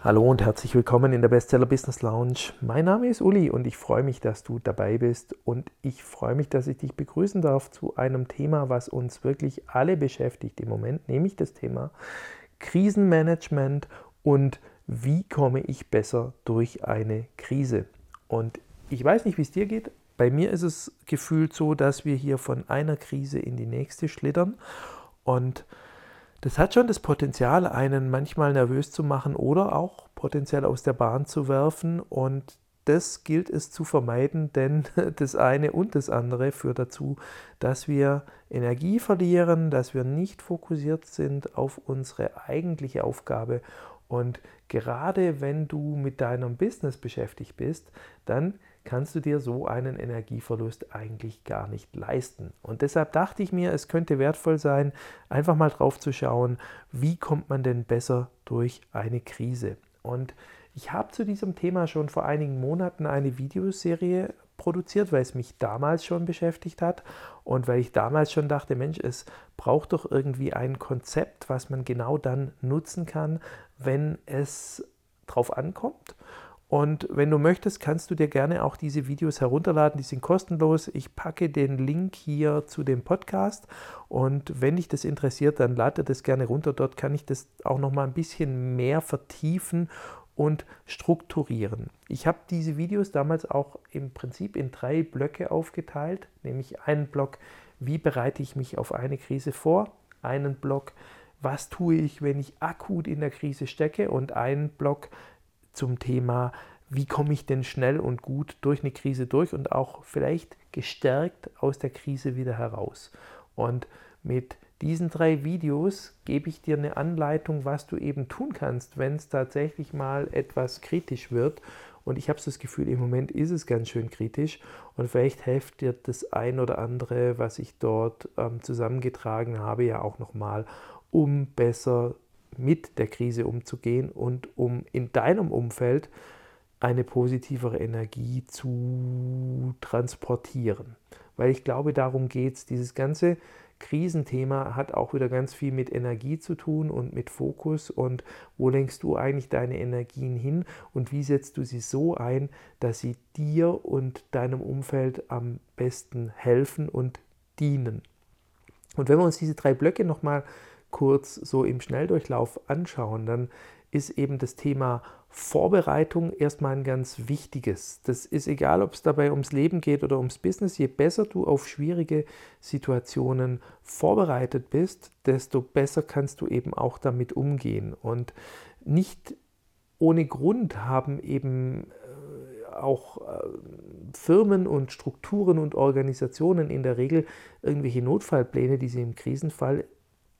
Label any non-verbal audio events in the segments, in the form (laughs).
Hallo und herzlich willkommen in der Bestseller Business Lounge. Mein Name ist Uli und ich freue mich, dass du dabei bist und ich freue mich, dass ich dich begrüßen darf zu einem Thema, was uns wirklich alle beschäftigt im Moment, nämlich das Thema Krisenmanagement und wie komme ich besser durch eine Krise. Und ich weiß nicht, wie es dir geht. Bei mir ist es gefühlt so, dass wir hier von einer Krise in die nächste schlittern und das hat schon das Potenzial, einen manchmal nervös zu machen oder auch potenziell aus der Bahn zu werfen. Und das gilt es zu vermeiden, denn (laughs) das eine und das andere führt dazu, dass wir Energie verlieren, dass wir nicht fokussiert sind auf unsere eigentliche Aufgabe. Und gerade wenn du mit deinem Business beschäftigt bist, dann kannst du dir so einen Energieverlust eigentlich gar nicht leisten. Und deshalb dachte ich mir, es könnte wertvoll sein, einfach mal drauf zu schauen, wie kommt man denn besser durch eine Krise. Und ich habe zu diesem Thema schon vor einigen Monaten eine Videoserie produziert, weil es mich damals schon beschäftigt hat und weil ich damals schon dachte, Mensch, es braucht doch irgendwie ein Konzept, was man genau dann nutzen kann, wenn es drauf ankommt. Und wenn du möchtest, kannst du dir gerne auch diese Videos herunterladen. Die sind kostenlos. Ich packe den Link hier zu dem Podcast. Und wenn dich das interessiert, dann lade das gerne runter. Dort kann ich das auch noch mal ein bisschen mehr vertiefen und strukturieren. Ich habe diese Videos damals auch im Prinzip in drei Blöcke aufgeteilt, nämlich einen Block, wie bereite ich mich auf eine Krise vor, einen Block, was tue ich, wenn ich akut in der Krise stecke und einen Block, zum Thema, wie komme ich denn schnell und gut durch eine Krise durch und auch vielleicht gestärkt aus der Krise wieder heraus. Und mit diesen drei Videos gebe ich dir eine Anleitung, was du eben tun kannst, wenn es tatsächlich mal etwas kritisch wird. Und ich habe das Gefühl, im Moment ist es ganz schön kritisch. Und vielleicht hilft dir das ein oder andere, was ich dort ähm, zusammengetragen habe, ja auch nochmal, um besser mit der Krise umzugehen und um in deinem Umfeld eine positivere Energie zu transportieren. Weil ich glaube, darum geht es. Dieses ganze Krisenthema hat auch wieder ganz viel mit Energie zu tun und mit Fokus und wo lenkst du eigentlich deine Energien hin und wie setzt du sie so ein, dass sie dir und deinem Umfeld am besten helfen und dienen. Und wenn wir uns diese drei Blöcke nochmal kurz so im Schnelldurchlauf anschauen, dann ist eben das Thema Vorbereitung erstmal ein ganz wichtiges. Das ist egal, ob es dabei ums Leben geht oder ums Business. Je besser du auf schwierige Situationen vorbereitet bist, desto besser kannst du eben auch damit umgehen. Und nicht ohne Grund haben eben äh, auch äh, Firmen und Strukturen und Organisationen in der Regel irgendwelche Notfallpläne, die sie im Krisenfall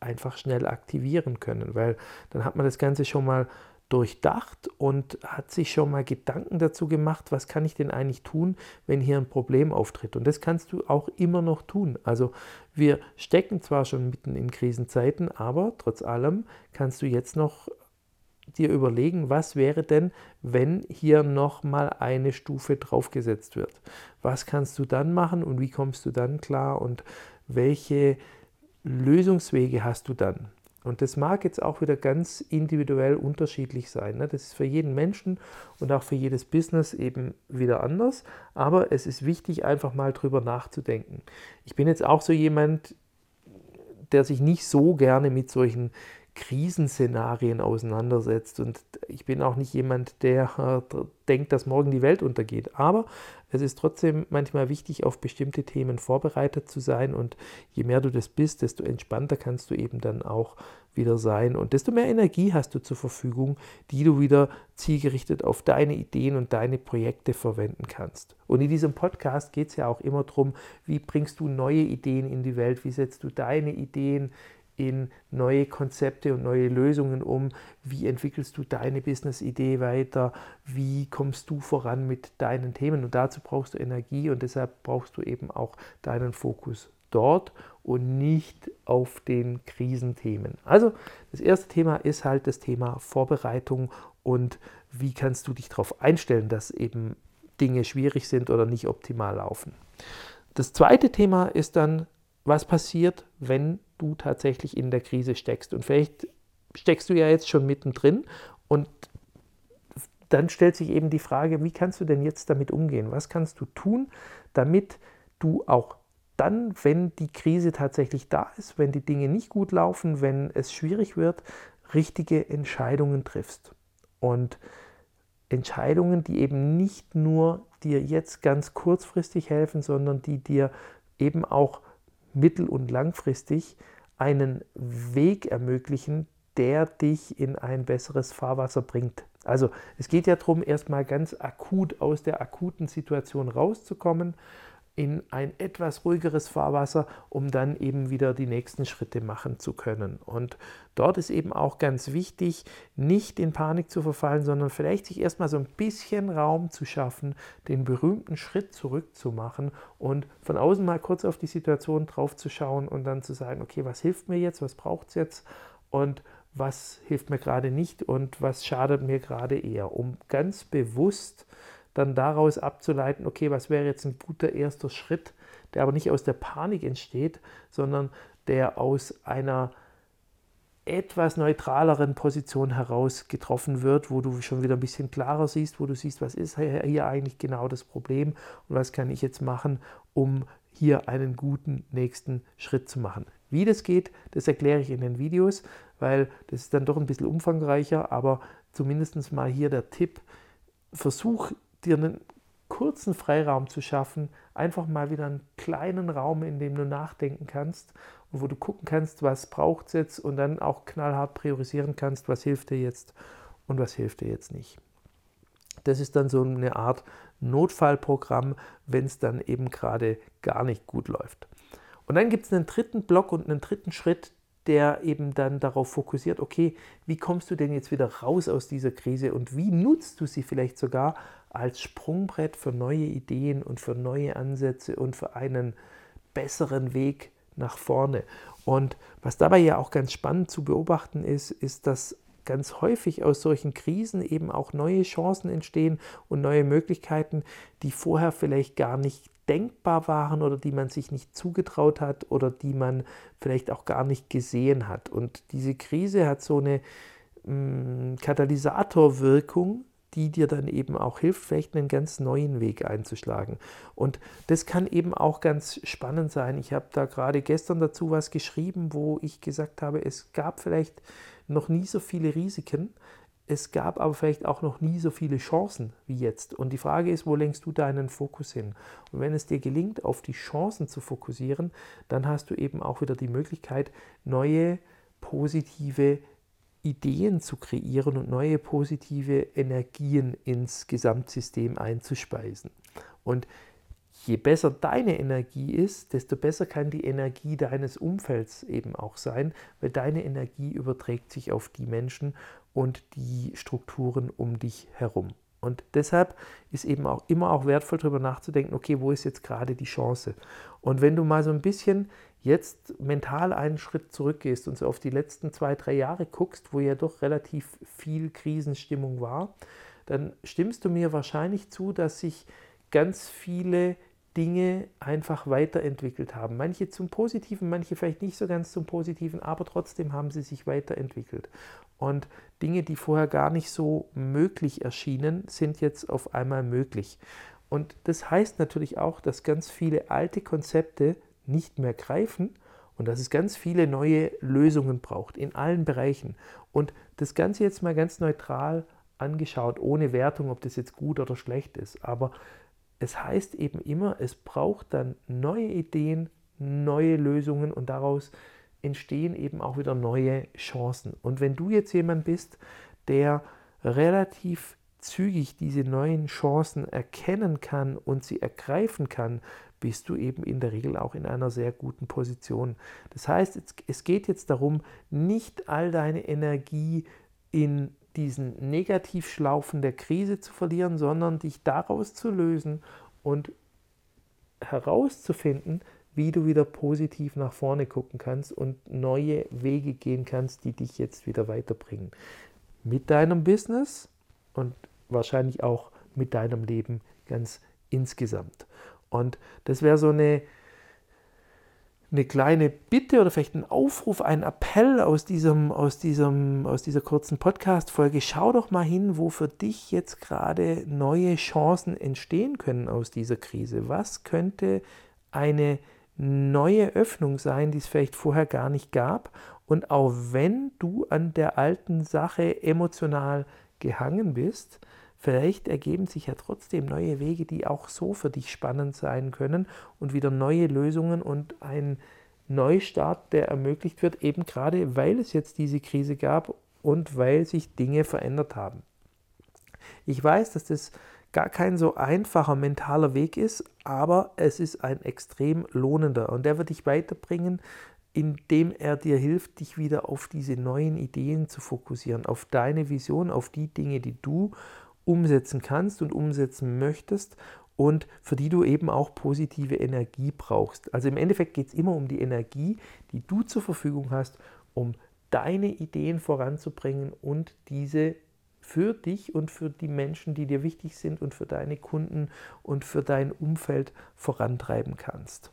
einfach schnell aktivieren können, weil dann hat man das Ganze schon mal durchdacht und hat sich schon mal Gedanken dazu gemacht, was kann ich denn eigentlich tun, wenn hier ein Problem auftritt. Und das kannst du auch immer noch tun. Also wir stecken zwar schon mitten in Krisenzeiten, aber trotz allem kannst du jetzt noch dir überlegen, was wäre denn, wenn hier noch mal eine Stufe draufgesetzt wird. Was kannst du dann machen und wie kommst du dann klar und welche Lösungswege hast du dann? Und das mag jetzt auch wieder ganz individuell unterschiedlich sein. Ne? Das ist für jeden Menschen und auch für jedes Business eben wieder anders. Aber es ist wichtig, einfach mal drüber nachzudenken. Ich bin jetzt auch so jemand, der sich nicht so gerne mit solchen Krisenszenarien auseinandersetzt. Und ich bin auch nicht jemand, der äh, denkt, dass morgen die Welt untergeht. Aber es ist trotzdem manchmal wichtig, auf bestimmte Themen vorbereitet zu sein. Und je mehr du das bist, desto entspannter kannst du eben dann auch wieder sein. Und desto mehr Energie hast du zur Verfügung, die du wieder zielgerichtet auf deine Ideen und deine Projekte verwenden kannst. Und in diesem Podcast geht es ja auch immer darum, wie bringst du neue Ideen in die Welt, wie setzt du deine Ideen in neue Konzepte und neue Lösungen um? Wie entwickelst du deine Business-Idee weiter? Wie kommst du voran mit deinen Themen? Und dazu brauchst du Energie und deshalb brauchst du eben auch deinen Fokus dort und nicht auf den Krisenthemen. Also das erste Thema ist halt das Thema Vorbereitung und wie kannst du dich darauf einstellen, dass eben Dinge schwierig sind oder nicht optimal laufen. Das zweite Thema ist dann was passiert, wenn du tatsächlich in der Krise steckst. Und vielleicht steckst du ja jetzt schon mittendrin und dann stellt sich eben die Frage, wie kannst du denn jetzt damit umgehen? Was kannst du tun, damit du auch dann, wenn die Krise tatsächlich da ist, wenn die Dinge nicht gut laufen, wenn es schwierig wird, richtige Entscheidungen triffst. Und Entscheidungen, die eben nicht nur dir jetzt ganz kurzfristig helfen, sondern die dir eben auch mittel- und langfristig einen Weg ermöglichen, der dich in ein besseres Fahrwasser bringt. Also es geht ja darum, erstmal ganz akut aus der akuten Situation rauszukommen in ein etwas ruhigeres Fahrwasser, um dann eben wieder die nächsten Schritte machen zu können. Und dort ist eben auch ganz wichtig, nicht in Panik zu verfallen, sondern vielleicht sich erstmal so ein bisschen Raum zu schaffen, den berühmten Schritt zurückzumachen und von außen mal kurz auf die Situation drauf zu schauen und dann zu sagen, okay, was hilft mir jetzt, was braucht es jetzt und was hilft mir gerade nicht und was schadet mir gerade eher, um ganz bewusst dann daraus abzuleiten, okay, was wäre jetzt ein guter erster Schritt, der aber nicht aus der Panik entsteht, sondern der aus einer etwas neutraleren Position heraus getroffen wird, wo du schon wieder ein bisschen klarer siehst, wo du siehst, was ist hier eigentlich genau das Problem und was kann ich jetzt machen, um hier einen guten nächsten Schritt zu machen. Wie das geht, das erkläre ich in den Videos, weil das ist dann doch ein bisschen umfangreicher, aber zumindest mal hier der Tipp, versuch dir einen kurzen Freiraum zu schaffen, einfach mal wieder einen kleinen Raum, in dem du nachdenken kannst und wo du gucken kannst, was braucht es jetzt und dann auch knallhart priorisieren kannst, was hilft dir jetzt und was hilft dir jetzt nicht. Das ist dann so eine Art Notfallprogramm, wenn es dann eben gerade gar nicht gut läuft. Und dann gibt es einen dritten Block und einen dritten Schritt, der eben dann darauf fokussiert, okay, wie kommst du denn jetzt wieder raus aus dieser Krise und wie nutzt du sie vielleicht sogar als Sprungbrett für neue Ideen und für neue Ansätze und für einen besseren Weg nach vorne. Und was dabei ja auch ganz spannend zu beobachten ist, ist, dass ganz häufig aus solchen Krisen eben auch neue Chancen entstehen und neue Möglichkeiten, die vorher vielleicht gar nicht denkbar waren oder die man sich nicht zugetraut hat oder die man vielleicht auch gar nicht gesehen hat. Und diese Krise hat so eine mh, mm, Katalysatorwirkung, die dir dann eben auch hilft, vielleicht einen ganz neuen Weg einzuschlagen. Und das kann eben auch ganz spannend sein. Ich habe da gerade gestern dazu was geschrieben, wo ich gesagt habe, es gab vielleicht noch nie so viele Risiken, es gab aber vielleicht auch noch nie so viele Chancen wie jetzt. Und die Frage ist, wo lenkst du deinen Fokus hin? Und wenn es dir gelingt, auf die Chancen zu fokussieren, dann hast du eben auch wieder die Möglichkeit, neue positive Ideen zu kreieren und neue positive Energien ins Gesamtsystem einzuspeisen. Und je besser deine Energie ist, desto besser kann die Energie deines Umfelds eben auch sein, weil deine Energie überträgt sich auf die Menschen und die Strukturen um dich herum. Und deshalb ist eben auch immer auch wertvoll darüber nachzudenken, okay, wo ist jetzt gerade die Chance? Und wenn du mal so ein bisschen jetzt mental einen Schritt zurückgehst und so auf die letzten zwei, drei Jahre guckst, wo ja doch relativ viel Krisenstimmung war, dann stimmst du mir wahrscheinlich zu, dass sich ganz viele Dinge einfach weiterentwickelt haben. Manche zum Positiven, manche vielleicht nicht so ganz zum Positiven, aber trotzdem haben sie sich weiterentwickelt. Und Dinge, die vorher gar nicht so möglich erschienen, sind jetzt auf einmal möglich. Und das heißt natürlich auch, dass ganz viele alte Konzepte nicht mehr greifen und dass es ganz viele neue Lösungen braucht in allen Bereichen. Und das Ganze jetzt mal ganz neutral angeschaut, ohne Wertung, ob das jetzt gut oder schlecht ist. Aber es heißt eben immer, es braucht dann neue Ideen, neue Lösungen und daraus entstehen eben auch wieder neue Chancen. Und wenn du jetzt jemand bist, der relativ zügig diese neuen Chancen erkennen kann und sie ergreifen kann, bist du eben in der Regel auch in einer sehr guten Position. Das heißt, es geht jetzt darum, nicht all deine Energie in diesen Negativschlaufen der Krise zu verlieren, sondern dich daraus zu lösen und herauszufinden, wie du wieder positiv nach vorne gucken kannst und neue Wege gehen kannst, die dich jetzt wieder weiterbringen. Mit deinem Business und wahrscheinlich auch mit deinem Leben ganz insgesamt. Und das wäre so eine eine kleine Bitte oder vielleicht ein Aufruf, ein Appell aus, diesem, aus, diesem, aus dieser kurzen Podcast-Folge. Schau doch mal hin, wo für dich jetzt gerade neue Chancen entstehen können aus dieser Krise. Was könnte eine neue Öffnung sein, die es vielleicht vorher gar nicht gab? Und auch wenn du an der alten Sache emotional gehangen bist, Vielleicht ergeben sich ja trotzdem neue Wege, die auch so für dich spannend sein können und wieder neue Lösungen und ein Neustart, der ermöglicht wird, eben gerade weil es jetzt diese Krise gab und weil sich Dinge verändert haben. Ich weiß, dass das gar kein so einfacher mentaler Weg ist, aber es ist ein extrem lohnender und der wird dich weiterbringen, indem er dir hilft, dich wieder auf diese neuen Ideen zu fokussieren, auf deine Vision, auf die Dinge, die du umsetzen kannst und umsetzen möchtest und für die du eben auch positive Energie brauchst. Also im Endeffekt geht es immer um die Energie, die du zur Verfügung hast, um deine Ideen voranzubringen und diese für dich und für die Menschen, die dir wichtig sind und für deine Kunden und für dein Umfeld vorantreiben kannst.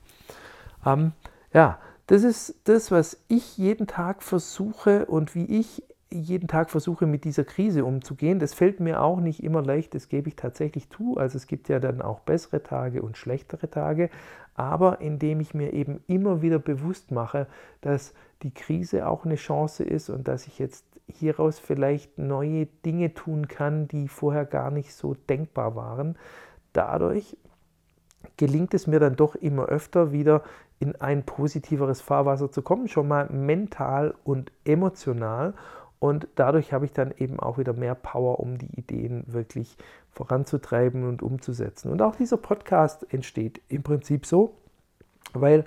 Ähm, ja, das ist das, was ich jeden Tag versuche und wie ich jeden Tag versuche, mit dieser Krise umzugehen. Das fällt mir auch nicht immer leicht, das gebe ich tatsächlich zu. Also es gibt ja dann auch bessere Tage und schlechtere Tage, aber indem ich mir eben immer wieder bewusst mache, dass die Krise auch eine Chance ist und dass ich jetzt hieraus vielleicht neue Dinge tun kann, die vorher gar nicht so denkbar waren. Dadurch gelingt es mir dann doch immer öfter wieder in ein positiveres Fahrwasser zu kommen, schon mal mental und emotional. Und dadurch habe ich dann eben auch wieder mehr Power, um die Ideen wirklich voranzutreiben und umzusetzen. Und auch dieser Podcast entsteht im Prinzip so, weil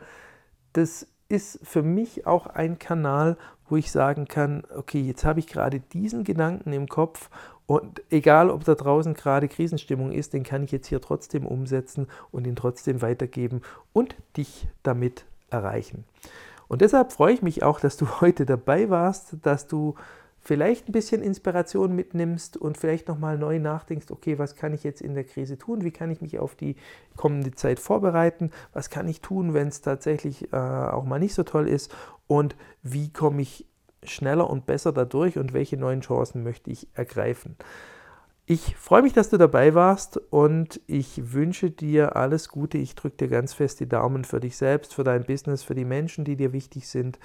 das ist für mich auch ein Kanal, wo ich sagen kann, okay, jetzt habe ich gerade diesen Gedanken im Kopf und egal, ob da draußen gerade Krisenstimmung ist, den kann ich jetzt hier trotzdem umsetzen und ihn trotzdem weitergeben und dich damit erreichen. Und deshalb freue ich mich auch, dass du (laughs) heute dabei warst, dass du vielleicht ein bisschen Inspiration mitnimmst und vielleicht nochmal neu nachdenkst, okay, was kann ich jetzt in der Krise tun? Wie kann ich mich auf die kommende Zeit vorbereiten? Was kann ich tun, wenn es tatsächlich äh, auch mal nicht so toll ist? Und wie komme ich schneller und besser dadurch und welche neuen Chancen möchte ich ergreifen? Ich freue mich, dass du dabei warst und ich wünsche dir alles Gute. Ich drücke dir ganz fest die Daumen für dich selbst, für dein Business, für die Menschen, die dir wichtig sind.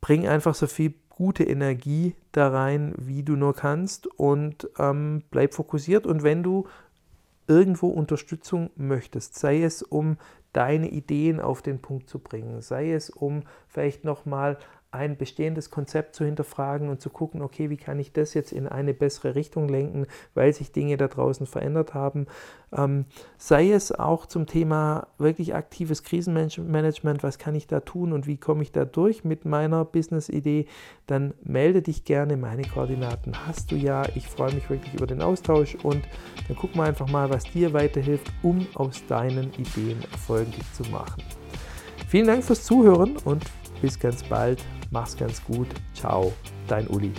Bring einfach so viel gute Energie da rein, wie du nur kannst und ähm, bleib fokussiert. Und wenn du irgendwo Unterstützung möchtest, sei es um deine Ideen auf den Punkt zu bringen, sei es um vielleicht nochmal ein bestehendes Konzept zu hinterfragen und zu gucken, okay, wie kann ich das jetzt in eine bessere Richtung lenken, weil sich Dinge da draußen verändert haben. Ähm, sei es auch zum Thema wirklich aktives Krisenmanagement, was kann ich da tun und wie komme ich da durch mit meiner Business-Idee, dann melde dich gerne. Meine Koordinaten hast du ja. Ich freue mich wirklich über den Austausch und dann gucken wir einfach mal, was dir weiterhilft, um aus deinen Ideen erfolgreich zu machen. Vielen Dank fürs Zuhören und bis ganz bald. Mach's ganz gut. Ciao, dein Uli.